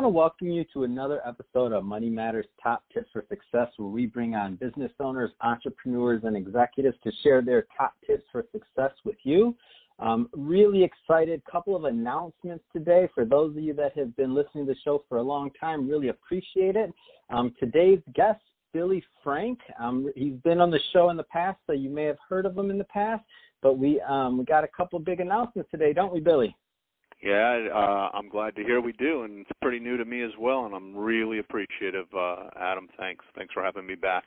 want to welcome you to another episode of Money Matters Top Tips for Success, where we bring on business owners, entrepreneurs, and executives to share their top tips for success with you. Um, really excited. Couple of announcements today for those of you that have been listening to the show for a long time. Really appreciate it. Um, today's guest, Billy Frank. Um, he's been on the show in the past, so you may have heard of him in the past. But we um, we got a couple big announcements today, don't we, Billy? Yeah, uh, I'm glad to hear we do, and it's pretty new to me as well, and I'm really appreciative. Uh, Adam, thanks. Thanks for having me back.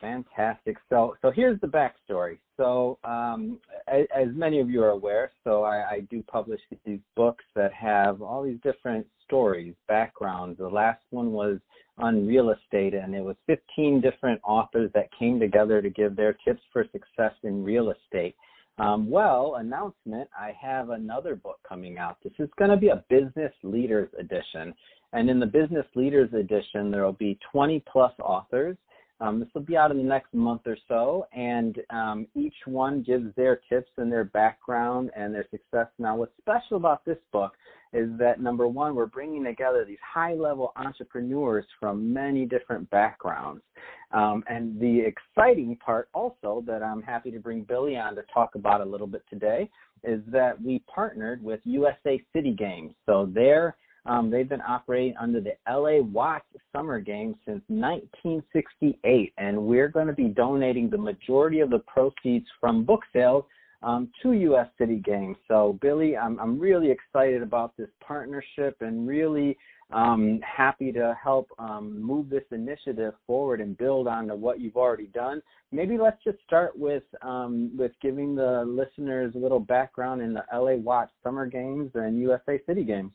Fantastic. So, so here's the backstory. So, um, as, as, many of you are aware, so I, I, do publish these books that have all these different stories, backgrounds. The last one was on real estate, and it was 15 different authors that came together to give their tips for success in real estate. Um, well, announcement, I have another book coming out. This is going to be a business leaders edition. And in the business leaders edition, there will be 20 plus authors. Um, this will be out in the next month or so, and um, each one gives their tips and their background and their success. Now, what's special about this book is that number one, we're bringing together these high level entrepreneurs from many different backgrounds. Um, and the exciting part also that I'm happy to bring Billy on to talk about a little bit today is that we partnered with USA City Games. So they're um, they've been operating under the LA Watts Summer Games since 1968, and we're going to be donating the majority of the proceeds from book sales um, to U.S. City Games. So, Billy, I'm, I'm really excited about this partnership and really um, happy to help um, move this initiative forward and build on to what you've already done. Maybe let's just start with um, with giving the listeners a little background in the LA Watts Summer Games and USA City Games.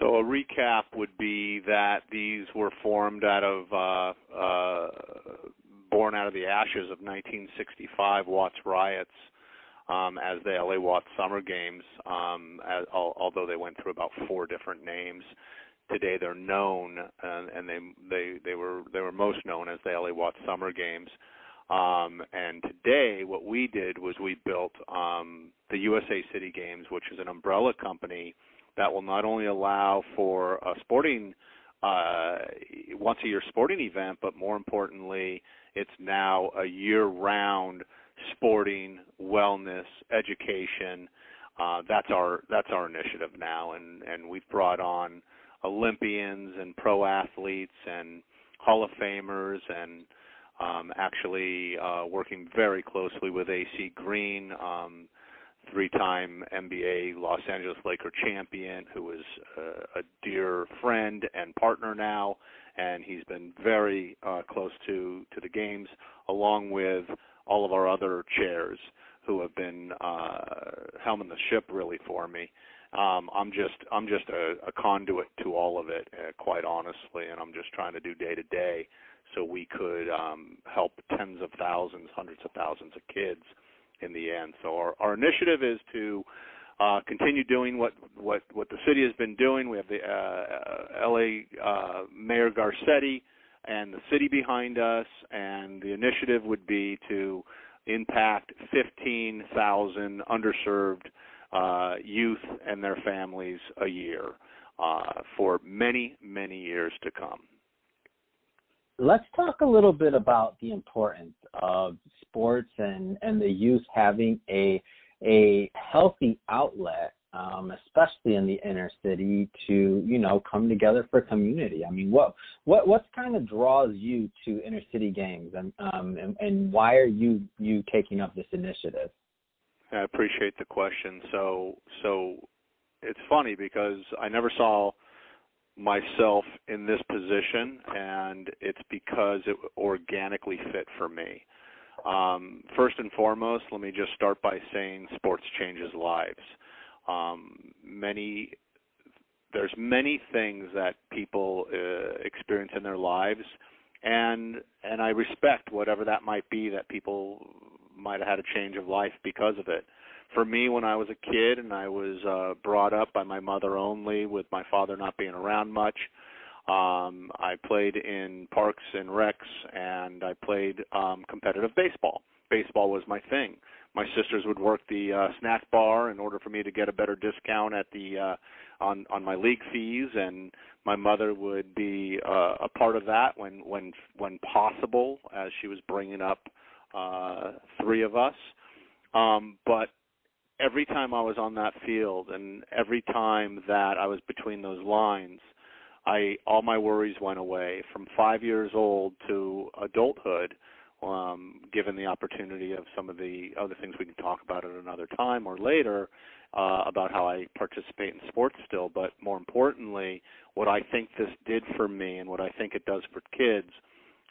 So a recap would be that these were formed out of uh, uh, born out of the ashes of 1965 Watts riots um, as the LA Watts Summer Games, um, as, although they went through about four different names. Today they're known, and, and they they they were they were most known as the LA Watts Summer Games. Um, and today, what we did was we built um, the USA City Games, which is an umbrella company that will not only allow for a sporting uh, once a year sporting event, but more importantly, it's now a year round sporting, wellness, education. Uh, that's our that's our initiative now, and and we've brought on Olympians and pro athletes and Hall of Famers and um, actually uh, working very closely with AC Green, um, three-time NBA Los Angeles Laker champion, who is uh, a dear friend and partner now, and he's been very uh, close to to the games, along with all of our other chairs who have been uh, helming the ship really for me. Um, I'm just I'm just a, a conduit to all of it, uh, quite honestly, and I'm just trying to do day to day so we could um, help tens of thousands, hundreds of thousands of kids in the end. So our, our initiative is to uh, continue doing what, what what the city has been doing. We have the uh, LA uh, Mayor Garcetti and the city behind us, and the initiative would be to impact 15,000 underserved uh, youth and their families a year uh, for many, many years to come. Let's talk a little bit about the importance of sports and, and the youth having a a healthy outlet um, especially in the inner city, to you know come together for community. I mean, what what what kind of draws you to inner city games, and um, and, and why are you you taking up this initiative? I appreciate the question. So so it's funny because I never saw myself in this position, and it's because it organically fit for me. Um, first and foremost, let me just start by saying sports changes lives um, many there's many things that people uh, experience in their lives and and I respect whatever that might be that people might have had a change of life because of it. For me when I was a kid and I was uh brought up by my mother only with my father not being around much, Um, I played in parks and recs, and I played um, competitive baseball. Baseball was my thing. My sisters would work the uh, snack bar in order for me to get a better discount at the uh, on on my league fees, and my mother would be uh, a part of that when when when possible, as she was bringing up uh, three of us. Um, but every time I was on that field, and every time that I was between those lines, I all my worries went away from five years old to adulthood. Um, given the opportunity of some of the other things we can talk about at another time or later uh, about how I participate in sports still, but more importantly, what I think this did for me and what I think it does for kids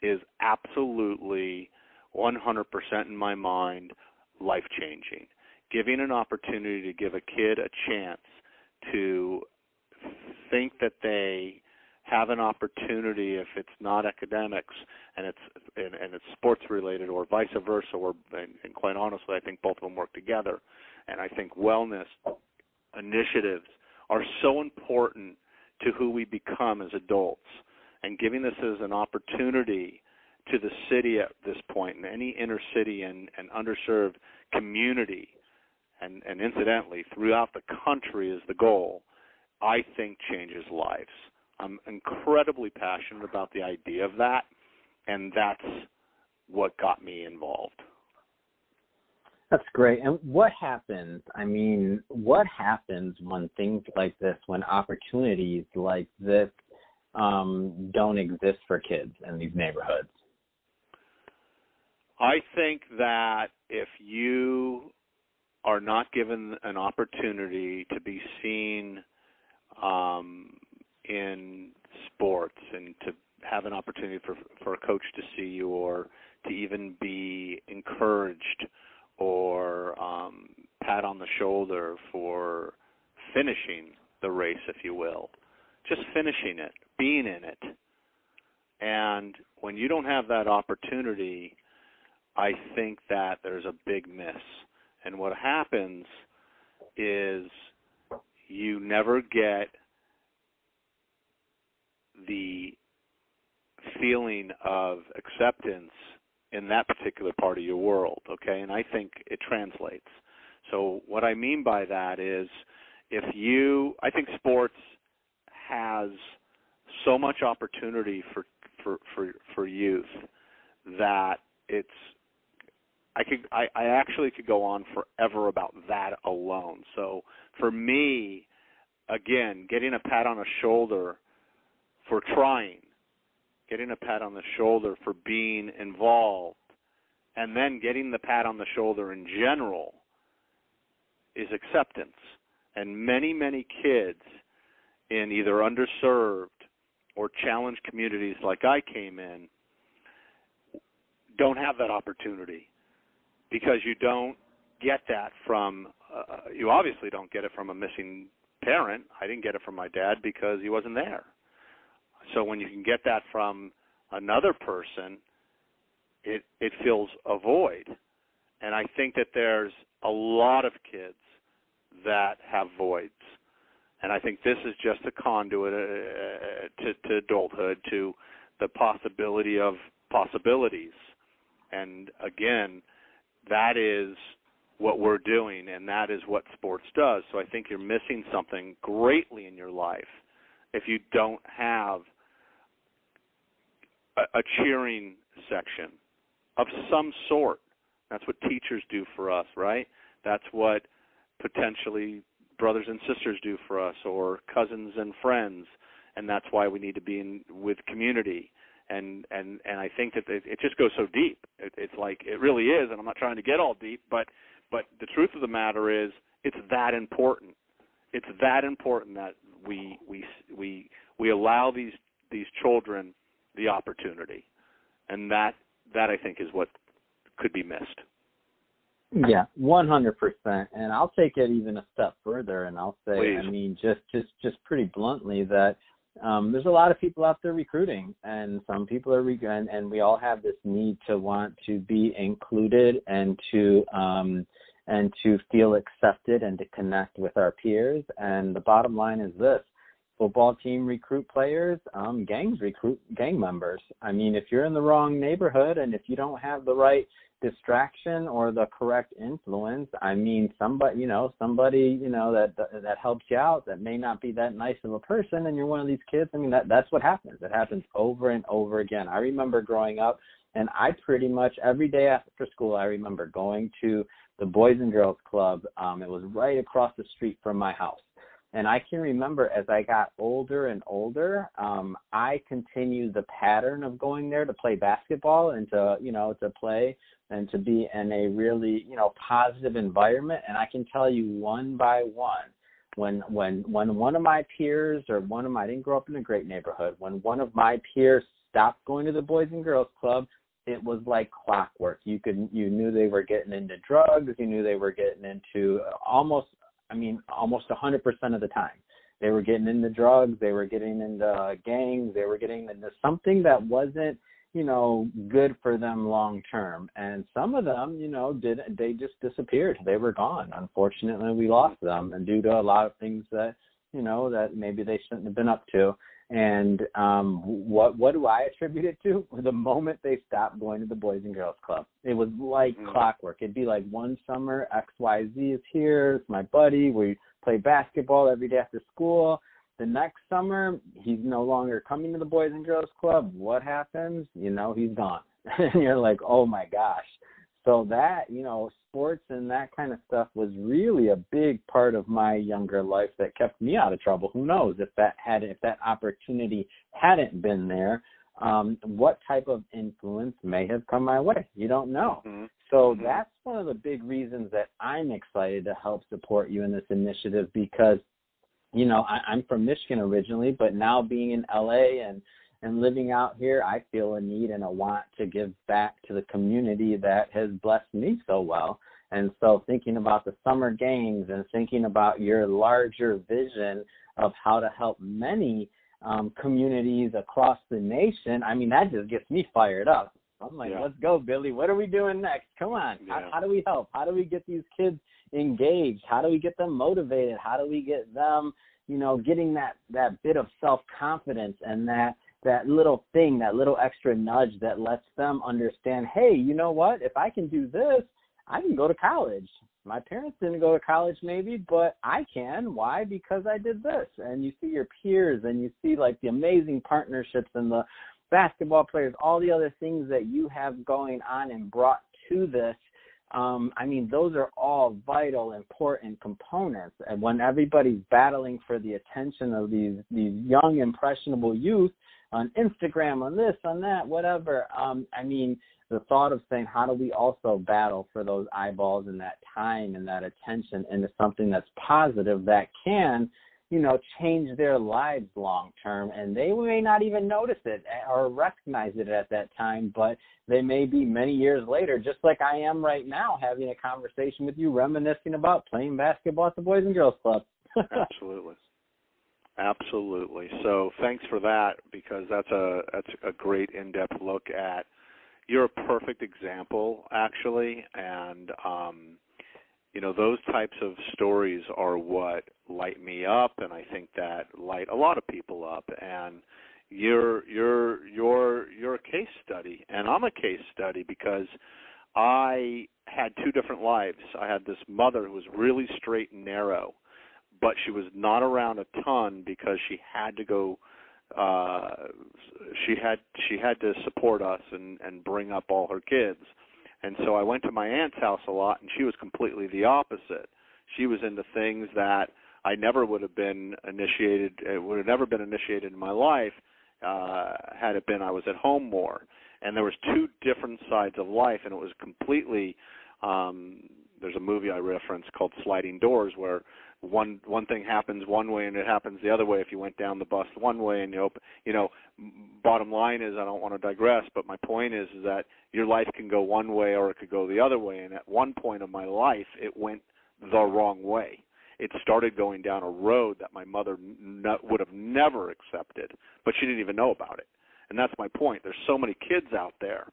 is absolutely 100% in my mind life changing. Giving an opportunity to give a kid a chance to think that they have an opportunity if it's not academics and it's and, and it's sports related or vice versa or and, and quite honestly I think both of them work together. And I think wellness initiatives are so important to who we become as adults. And giving this as an opportunity to the city at this point and any inner city and, and underserved community and, and incidentally throughout the country is the goal I think changes lives I'm incredibly passionate about the idea of that, and that's what got me involved. That's great. And what happens? I mean, what happens when things like this, when opportunities like this um, don't exist for kids in these neighborhoods? I think that if you are not given an opportunity to be seen um, in sports and to have an opportunity for for a coach to see you or to even be encouraged or um, pat on the shoulder for finishing the race, if you will, just finishing it, being in it. And when you don't have that opportunity, I think that there's a big miss. And what happens is you never get the feeling of acceptance in that particular part of your world, okay? And I think it translates. So what I mean by that is if you I think sports has so much opportunity for for for for youth that it's I could I, I actually could go on forever about that alone. So for me, again, getting a pat on the shoulder for trying, getting a pat on the shoulder for being involved, and then getting the pat on the shoulder in general is acceptance. And many, many kids in either underserved or challenged communities like I came in don't have that opportunity because you don't get that from uh, you obviously don't get it from a missing parent. I didn't get it from my dad because he wasn't there. So when you can get that from another person, it it fills a void. And I think that there's a lot of kids that have voids. And I think this is just a conduit uh, to, to adulthood, to the possibility of possibilities. And again, that is what we're doing, and that is what sports does. So I think you're missing something greatly in your life if you don't have a, a cheering section of some sort. That's what teachers do for us, right? That's what potentially brothers and sisters do for us, or cousins and friends, and that's why we need to be in with community. And and and I think that it, it just goes so deep. It, it's like it really is, and I'm not trying to get all deep, but but the truth of the matter is, it's that important. It's that important that we we we we allow these these children the opportunity, and that that I think is what could be missed. Yeah, one hundred percent. And I'll take it even a step further, and I'll say, Please. I mean, just just just pretty bluntly that um, there's a lot of people out there recruiting, and some people are rec- and, and we all have this need to want to be included and to um, and to feel accepted and to connect with our peers. And the bottom line is this: football team recruit players, um, gangs recruit gang members. I mean, if you're in the wrong neighborhood and if you don't have the right distraction or the correct influence, I mean, somebody, you know, somebody, you know, that that helps you out that may not be that nice of a person, and you're one of these kids. I mean, that that's what happens. It happens over and over again. I remember growing up, and I pretty much every day after school, I remember going to the Boys and Girls Club. Um, it was right across the street from my house and I can remember as I got older and older, um, I continued the pattern of going there to play basketball and to, you know, to play and to be in a really, you know, positive environment. And I can tell you one by one, when when when one of my peers or one of my I didn't grow up in a great neighborhood, when one of my peers stopped going to the Boys and Girls Club, it was like clockwork. You could you knew they were getting into drugs, you knew they were getting into almost I mean, almost a 100% of the time. They were getting into drugs, they were getting into gangs, they were getting into something that wasn't, you know, good for them long term. And some of them, you know, did they just disappeared. They were gone. Unfortunately, we lost them and due to a lot of things that, you know, that maybe they shouldn't have been up to. And um what what do I attribute it to? The moment they stopped going to the Boys and Girls Club. It was like mm-hmm. clockwork. It'd be like one summer XYZ is here, it's my buddy, we play basketball every day after school. The next summer he's no longer coming to the Boys and Girls Club. What happens? You know, he's gone. and you're like, Oh my gosh. So that, you know, sports and that kind of stuff was really a big part of my younger life that kept me out of trouble. Who knows if that had if that opportunity hadn't been there, um, what type of influence may have come my way? You don't know. Mm-hmm. So mm-hmm. that's one of the big reasons that I'm excited to help support you in this initiative because, you know, I, I'm from Michigan originally, but now being in LA and and living out here, I feel a need and a want to give back to the community that has blessed me so well. And so thinking about the summer games and thinking about your larger vision of how to help many um, communities across the nation, I mean, that just gets me fired up. I'm like, yeah. let's go, Billy. What are we doing next? Come on. Yeah. How, how do we help? How do we get these kids engaged? How do we get them motivated? How do we get them, you know, getting that that bit of self confidence and that that little thing, that little extra nudge that lets them understand, hey, you know what? If I can do this, I can go to college. My parents didn't go to college maybe, but I can. Why? Because I did this. And you see your peers and you see like the amazing partnerships and the basketball players, all the other things that you have going on and brought to this. Um, I mean, those are all vital, important components. And when everybody's battling for the attention of these these young, impressionable youth, on Instagram, on this, on that, whatever. Um, I mean, the thought of saying, how do we also battle for those eyeballs and that time and that attention into something that's positive that can, you know, change their lives long term. And they may not even notice it or recognize it at that time, but they may be many years later, just like I am right now, having a conversation with you, reminiscing about playing basketball at the Boys and Girls Club. Absolutely. Absolutely. So thanks for that because that's a that's a great in-depth look at. You're a perfect example, actually, and um, you know those types of stories are what light me up, and I think that light a lot of people up. And you're you're you're you're a case study, and I'm a case study because I had two different lives. I had this mother who was really straight and narrow but she was not around a ton because she had to go uh she had she had to support us and and bring up all her kids and so i went to my aunt's house a lot and she was completely the opposite. She was into things that i never would have been initiated it would have never been initiated in my life uh had it been i was at home more. And there was two different sides of life and it was completely um there's a movie i reference called sliding doors where one one thing happens one way and it happens the other way. If you went down the bus one way and you open you know bottom line is i don't want to digress but my point is, is that your life can go one way or it could go the other way. And at one point of my life it went the wrong way. It started going down a road that my mother would have never accepted but she didn't even know about it. And that's my point. There's so many kids out there.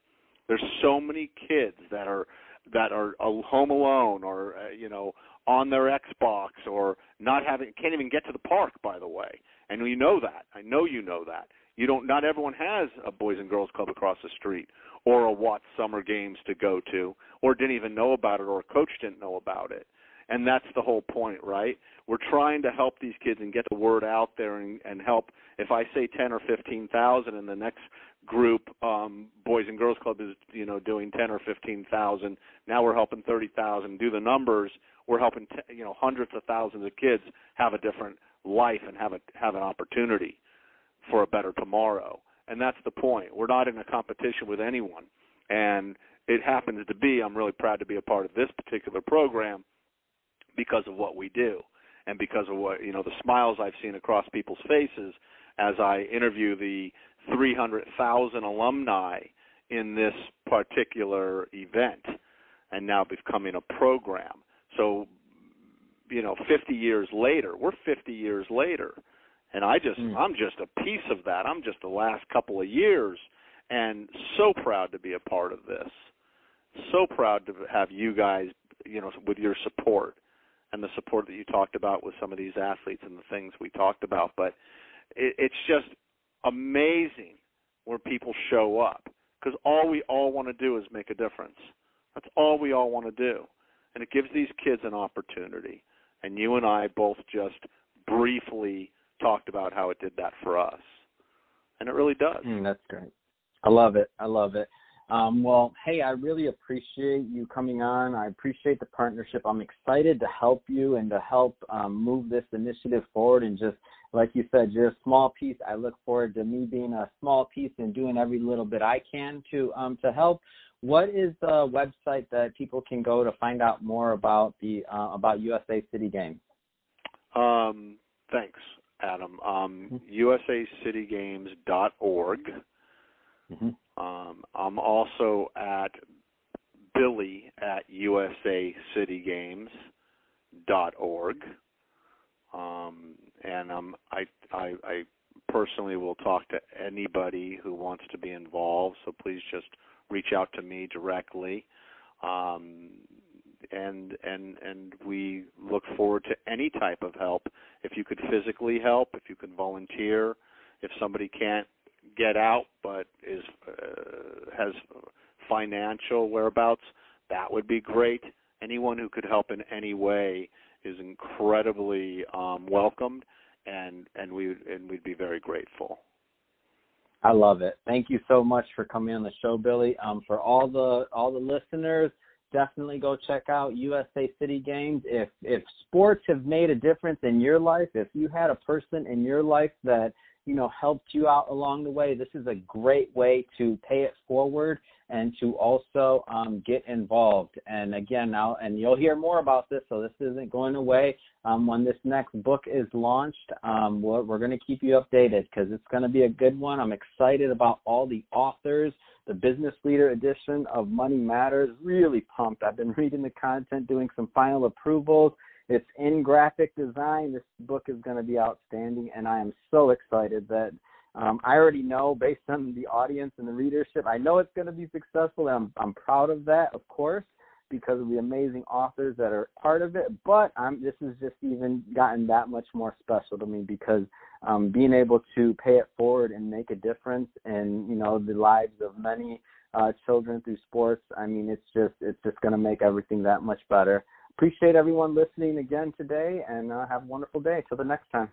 There's so many kids that are that are home alone or uh, you know on their Xbox or not having can't even get to the park by the way and you know that. I know you know that. You don't. Not everyone has a boys and girls club across the street, or a Watts summer games to go to, or didn't even know about it, or a coach didn't know about it. And that's the whole point, right? We're trying to help these kids and get the word out there and, and help. If I say ten or fifteen thousand, and the next group, um, Boys and Girls Club is you know doing ten or fifteen thousand. Now we're helping thirty thousand. Do the numbers. We're helping t- you know hundreds of thousands of kids have a different life and have a have an opportunity for a better tomorrow. And that's the point. We're not in a competition with anyone. And it happens to be I'm really proud to be a part of this particular program because of what we do and because of what you know the smiles I've seen across people's faces as I interview the 300,000 alumni in this particular event and now becoming a program. So, you know, 50 years later, we're 50 years later, and I just, mm. I'm just a piece of that. I'm just the last couple of years, and so proud to be a part of this. So proud to have you guys, you know, with your support and the support that you talked about with some of these athletes and the things we talked about. But it, it's just amazing where people show up because all we all want to do is make a difference. That's all we all want to do. And it gives these kids an opportunity. And you and I both just briefly talked about how it did that for us. And it really does. Mm, that's great. I love it. I love it. Um, well, hey, I really appreciate you coming on. I appreciate the partnership. I'm excited to help you and to help um, move this initiative forward. And just like you said, you're a small piece. I look forward to me being a small piece and doing every little bit I can to um, to help. What is the website that people can go to find out more about the uh, about USA City Games? Um, thanks, Adam. Um, mm-hmm. USACityGames.org. Mm-hmm. Um, I'm also at Billy at USACityGames.org. Um, and um, I, I, I personally will talk to anybody who wants to be involved. So please just reach out to me directly. Um, and and and we look forward to any type of help. If you could physically help, if you can volunteer, if somebody can't get out but is uh, has financial whereabouts, that would be great. Anyone who could help in any way is incredibly um, welcomed, and and we and we'd be very grateful. I love it. Thank you so much for coming on the show, Billy. Um, for all the all the listeners, definitely go check out USA City Games. If if sports have made a difference in your life, if you had a person in your life that you know helped you out along the way, this is a great way to pay it forward and to also um, get involved. And again, now and you'll hear more about this, so this isn't going away. Um, when this next book is launched, um, we're, we're going to keep you updated because it's going to be a good one. I'm excited about all the authors. The Business Leader edition of Money Matters, really pumped. I've been reading the content, doing some final approvals. It's in graphic design. This book is going to be outstanding, and I am so excited that um, I already know based on the audience and the readership, I know it's going to be successful. And I'm, I'm proud of that, of course, because of the amazing authors that are part of it. But I'm, this has just even gotten that much more special to me because um, being able to pay it forward and make a difference in you know the lives of many uh, children through sports. I mean, it's just it's just going to make everything that much better appreciate everyone listening again today and uh, have a wonderful day. Till the next time.